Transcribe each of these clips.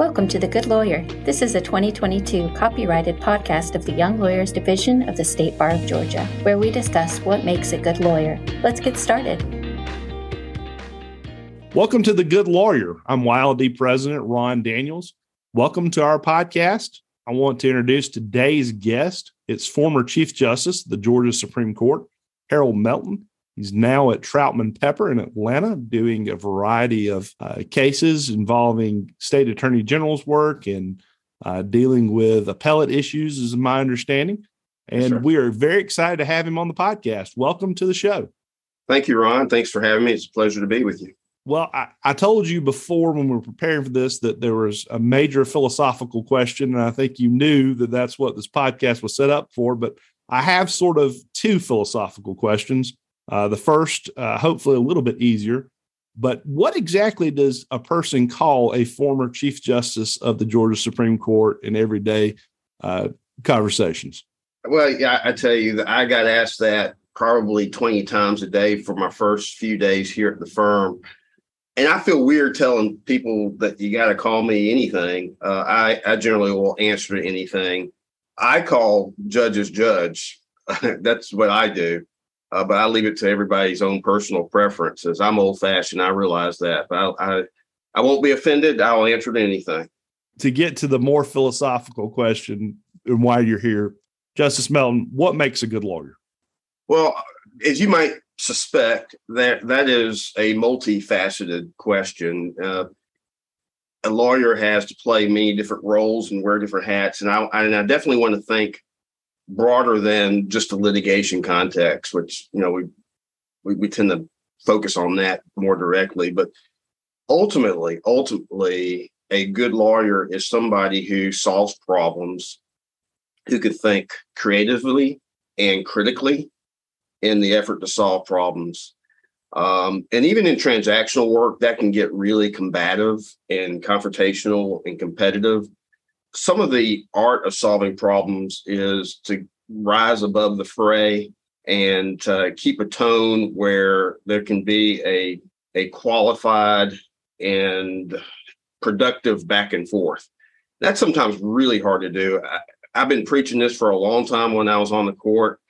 Welcome to The Good Lawyer. This is a 2022 copyrighted podcast of the Young Lawyers Division of the State Bar of Georgia, where we discuss what makes a good lawyer. Let's get started. Welcome to The Good Lawyer. I'm YLD President Ron Daniels. Welcome to our podcast. I want to introduce today's guest. It's former Chief Justice of the Georgia Supreme Court, Harold Melton. He's now at Troutman Pepper in Atlanta doing a variety of uh, cases involving state attorney general's work and uh, dealing with appellate issues, is my understanding. And yes, we are very excited to have him on the podcast. Welcome to the show. Thank you, Ron. Thanks for having me. It's a pleasure to be with you. Well, I, I, told you before when we were preparing for this that there was a major philosophical question, and I think you knew that that's what this podcast was set up for. But I have sort of two philosophical questions. Uh, the first, uh, hopefully, a little bit easier. But what exactly does a person call a former Chief Justice of the Georgia Supreme Court in everyday uh, conversations? Well, yeah, I tell you that I got asked that probably 20 times a day for my first few days here at the firm. And I feel weird telling people that you got to call me anything. Uh, I, I generally will answer to anything. I call judges judge. That's what I do. Uh, but I leave it to everybody's own personal preferences. I'm old fashioned. I realize that, but I, I, I won't be offended. I'll answer to anything. To get to the more philosophical question and why you're here, Justice Melton, what makes a good lawyer? Well, as you might suspect, that that is a multifaceted question. Uh, a lawyer has to play many different roles and wear different hats, and I, and I definitely want to think broader than just a litigation context, which you know we, we we tend to focus on that more directly. But ultimately, ultimately, a good lawyer is somebody who solves problems, who could think creatively and critically in the effort to solve problems. Um, and even in transactional work, that can get really combative and confrontational and competitive some of the art of solving problems is to rise above the fray and uh, keep a tone where there can be a a qualified and productive back and forth. That's sometimes really hard to do. I, I've been preaching this for a long time when I was on the court,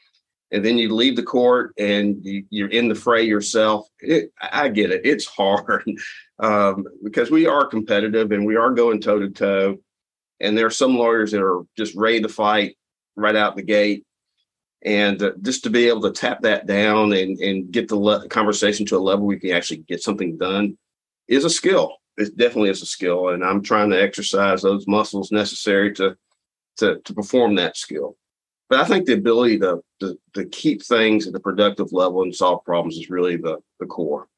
and then you leave the court and you, are in the fray yourself. It, I get it; it's hard um, because we are competitive and we are going toe to toe and there are some lawyers that are just ready to fight right out the gate. And uh, just to be able to tap that down and, and get the le- conversation to a level you can actually get something done is a skill. It definitely is a skill. And I'm trying to exercise those muscles necessary to, to, to perform that skill. But I think the ability to, to, to keep things at a productive level and solve problems is really the, the core.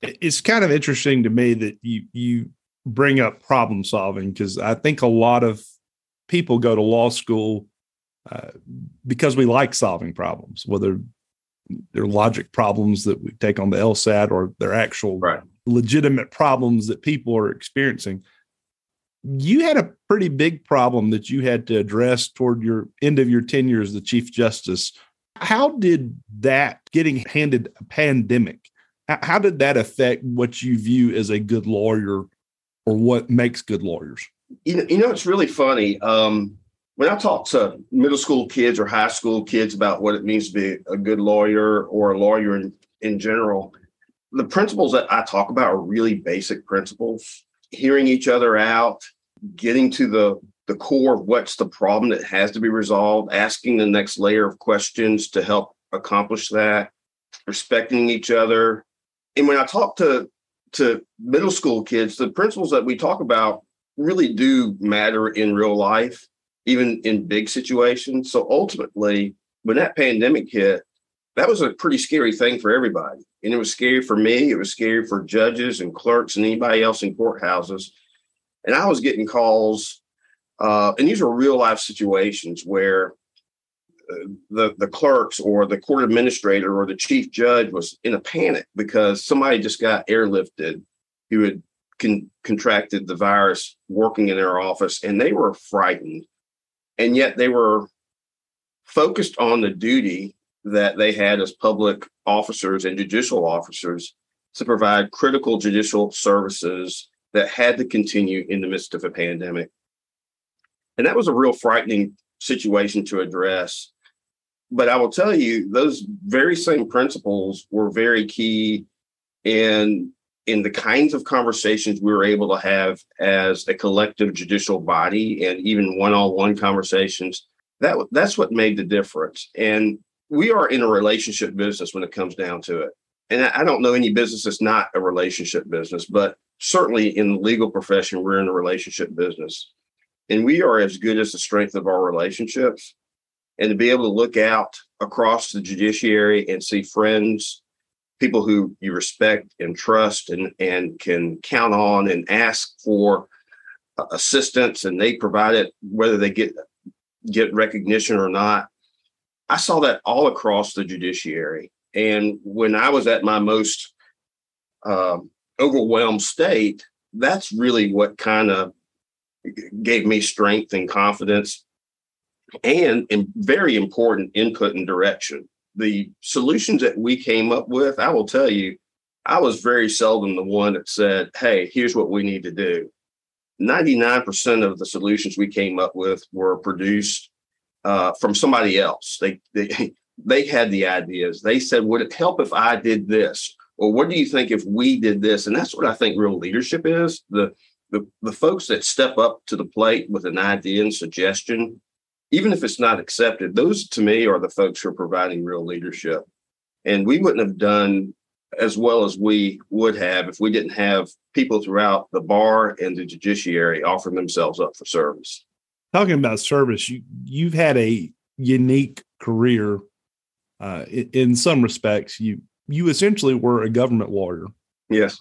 It's kind of interesting to me that you you bring up problem solving because I think a lot of people go to law school uh, because we like solving problems, whether they're logic problems that we take on the LSAT or they're actual right. legitimate problems that people are experiencing. You had a pretty big problem that you had to address toward your end of your tenure as the Chief Justice. How did that getting handed a pandemic? How did that affect what you view as a good lawyer or what makes good lawyers? You know, you know it's really funny. Um, when I talk to middle school kids or high school kids about what it means to be a good lawyer or a lawyer in, in general, the principles that I talk about are really basic principles. Hearing each other out, getting to the the core of what's the problem that has to be resolved, asking the next layer of questions to help accomplish that, respecting each other. And when I talk to to middle school kids, the principles that we talk about really do matter in real life, even in big situations. So ultimately, when that pandemic hit, that was a pretty scary thing for everybody. And it was scary for me, it was scary for judges and clerks and anybody else in courthouses. And I was getting calls, uh, and these were real life situations where the the clerks or the court administrator or the chief judge was in a panic because somebody just got airlifted who had con- contracted the virus working in their office and they were frightened and yet they were focused on the duty that they had as public officers and judicial officers to provide critical judicial services that had to continue in the midst of a pandemic. And that was a real frightening situation to address. But I will tell you, those very same principles were very key in in the kinds of conversations we were able to have as a collective judicial body and even one-on-one conversations. That that's what made the difference. And we are in a relationship business when it comes down to it. And i don't know any business that's not a relationship business but certainly in the legal profession we're in a relationship business. And we are as good as the strength of our relationships and to be able to look out across the judiciary and see friends people who you respect and trust and, and can count on and ask for assistance and they provide it whether they get get recognition or not. I saw that all across the judiciary. And when i was at my most um, overwhelmed state that's really what kind of gave me strength and confidence and very important input and direction the solutions that we came up with, I will tell you, I was very seldom the one that said, hey, here's what we need to do. 99% of the solutions we came up with were produced uh, from somebody else. They, they, they had the ideas. They said, would it help if I did this? Or what do you think if we did this? And that's what I think real leadership is. The, the, the folks that step up to the plate with an idea and suggestion even if it's not accepted, those to me are the folks who are providing real leadership. And we wouldn't have done as well as we would have if we didn't have people throughout the bar and the judiciary offering themselves up for service. Talking about service, you you've had a unique career. Uh, in, in some respects, you you essentially were a government lawyer. Yes.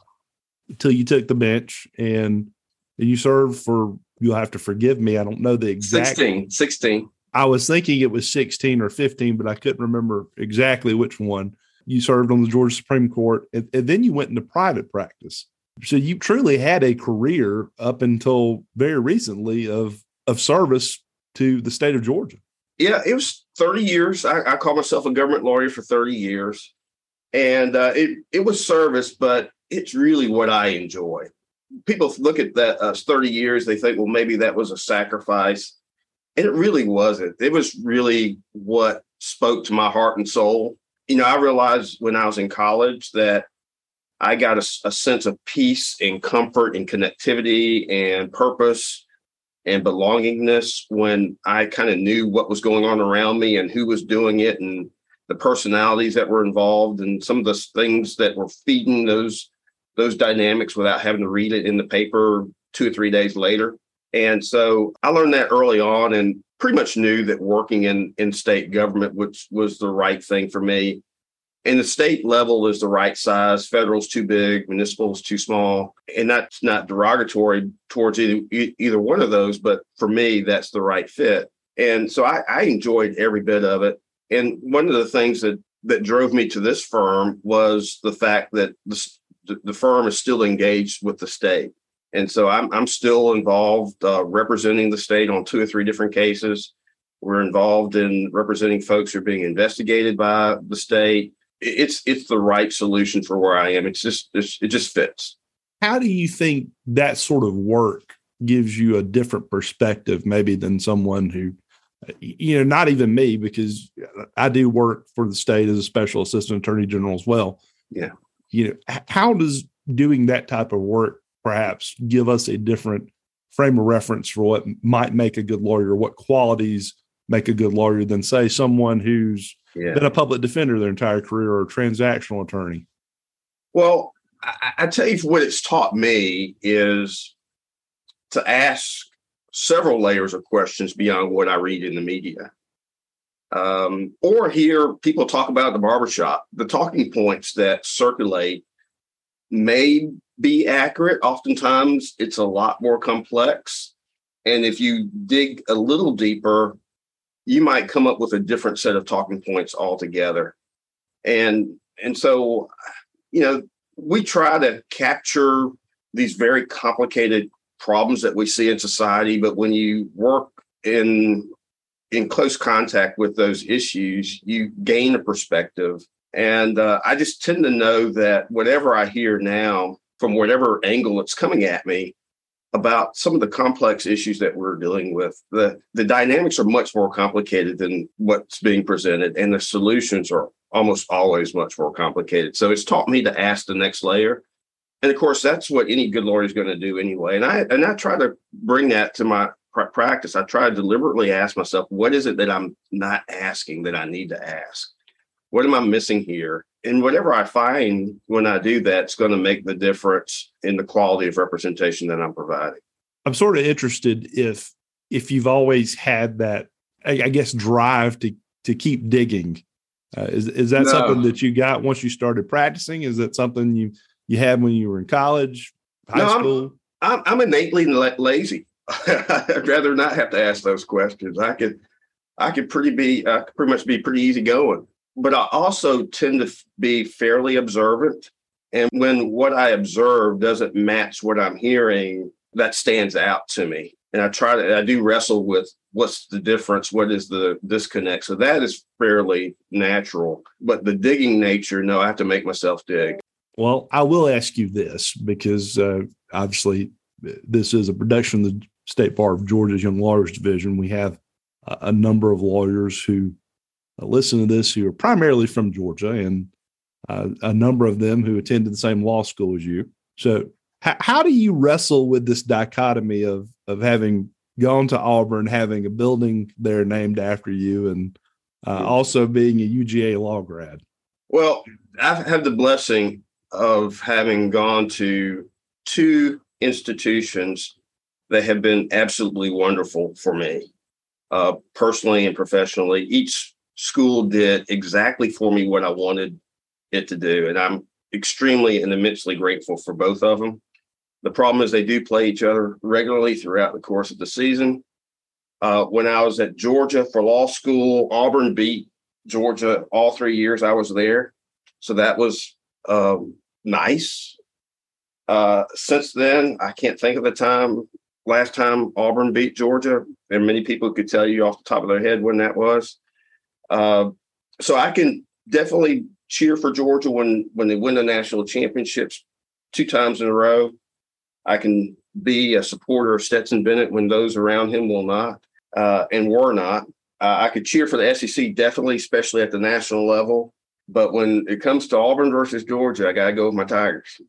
Until you took the bench and you served for you'll have to forgive me. I don't know the exact 16. 16. I was thinking it was 16 or 15, but I couldn't remember exactly which one. You served on the Georgia Supreme Court, and, and then you went into private practice. So you truly had a career up until very recently of of service to the state of Georgia. Yeah, it was 30 years. I, I call myself a government lawyer for 30 years. And uh, it, it was service, but it's really what I enjoy people look at that uh, 30 years, they think, well, maybe that was a sacrifice. And it really wasn't. It was really what spoke to my heart and soul. You know, I realized when I was in college that I got a, a sense of peace and comfort and connectivity and purpose and belongingness when I kind of knew what was going on around me and who was doing it and the personalities that were involved and some of the things that were feeding those those dynamics without having to read it in the paper two or three days later. And so I learned that early on and pretty much knew that working in, in state government which was the right thing for me. And the state level is the right size, federal's too big, municipal is too small. And that's not derogatory towards either, either one of those, but for me, that's the right fit. And so I, I enjoyed every bit of it. And one of the things that that drove me to this firm was the fact that the, the, firm is still engaged with the state. And so I'm, I'm still involved uh, representing the state on two or three different cases. We're involved in representing folks who are being investigated by the state. It's it's the right solution for where I am. It's just it's, it just fits. How do you think that sort of work gives you a different perspective, maybe than someone who, you know, not even me, because I do work for the state as a special assistant attorney general as well. Yeah you know how does doing that type of work perhaps give us a different frame of reference for what might make a good lawyer what qualities make a good lawyer than say someone who's yeah. been a public defender their entire career or a transactional attorney well I, I tell you what it's taught me is to ask several layers of questions beyond what i read in the media um, or hear people talk about the barbershop. The talking points that circulate may be accurate. Oftentimes, it's a lot more complex. And if you dig a little deeper, you might come up with a different set of talking points altogether. And and so, you know, we try to capture these very complicated problems that we see in society, but when you work in in close contact with those issues, you gain a perspective. And uh, I just tend to know that whatever I hear now from whatever angle it's coming at me about some of the complex issues that we're dealing with. The the dynamics are much more complicated than what's being presented, and the solutions are almost always much more complicated. So it's taught me to ask the next layer. And of course, that's what any good lawyer is going to do anyway. And I and I try to bring that to my practice. I try to deliberately ask myself, what is it that I'm not asking that I need to ask? What am I missing here? And whatever I find when I do that, it's going to make the difference in the quality of representation that I'm providing. I'm sort of interested if if you've always had that, I, guess, drive to to keep digging. Uh, is is that no. something that you got once you started practicing? Is that something you you had when you were in college, high no, school? I'm, I'm, I'm innately lazy. I'd rather not have to ask those questions. I could I could pretty be I could pretty much be pretty easy going but I also tend to be fairly observant. And when what I observe doesn't match what I'm hearing, that stands out to me. And I try to, I do wrestle with what's the difference? What is the disconnect? So that is fairly natural. But the digging nature, no, I have to make myself dig. Well, I will ask you this because uh, obviously this is a production of the State Bar of Georgia's Young Lawyers Division. We have a, a number of lawyers who uh, listen to this who are primarily from Georgia and uh, a number of them who attended the same law school as you. So, h- how do you wrestle with this dichotomy of of having gone to Auburn, having a building there named after you, and uh, also being a UGA law grad? Well, I've had the blessing of having gone to two institutions that have been absolutely wonderful for me, uh, personally and professionally. Each school did exactly for me what I wanted it to do. And I'm extremely and immensely grateful for both of them. The problem is they do play each other regularly throughout the course of the season. Uh, when I was at Georgia for law school, Auburn beat Georgia all three years I was there. So that was um, nice. Uh, since then, I can't think of the time last time Auburn beat Georgia, and many people could tell you off the top of their head when that was. Uh, so I can definitely cheer for Georgia when when they win the national championships two times in a row. I can be a supporter of Stetson Bennett when those around him will not uh, and were not. Uh, I could cheer for the SEC definitely, especially at the national level. But when it comes to Auburn versus Georgia, I got to go with my Tigers.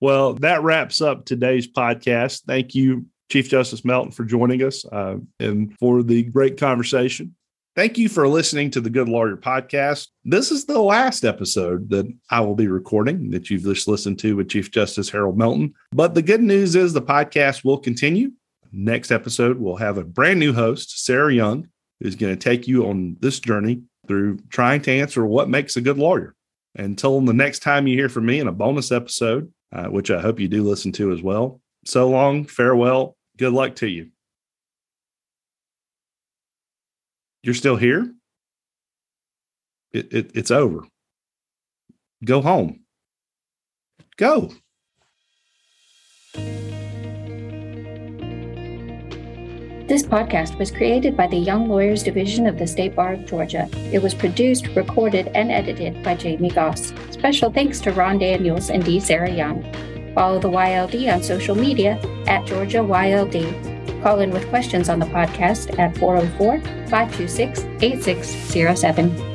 Well, that wraps up today's podcast. Thank you, Chief Justice Melton, for joining us uh, and for the great conversation. Thank you for listening to the Good Lawyer podcast. This is the last episode that I will be recording that you've just listened to with Chief Justice Harold Melton. But the good news is the podcast will continue. Next episode, we'll have a brand new host, Sarah Young, who's going to take you on this journey through trying to answer what makes a good lawyer. Until the next time you hear from me in a bonus episode, uh, which I hope you do listen to as well. So long, farewell, good luck to you. You're still here? It, it, it's over. Go home. Go. This podcast was created by the Young Lawyers Division of the State Bar of Georgia. It was produced, recorded, and edited by Jamie Goss. Special thanks to Ron Daniels and D. Sarah Young. Follow the YLD on social media at Georgia YLD Call in with questions on the podcast at 404 526 8607.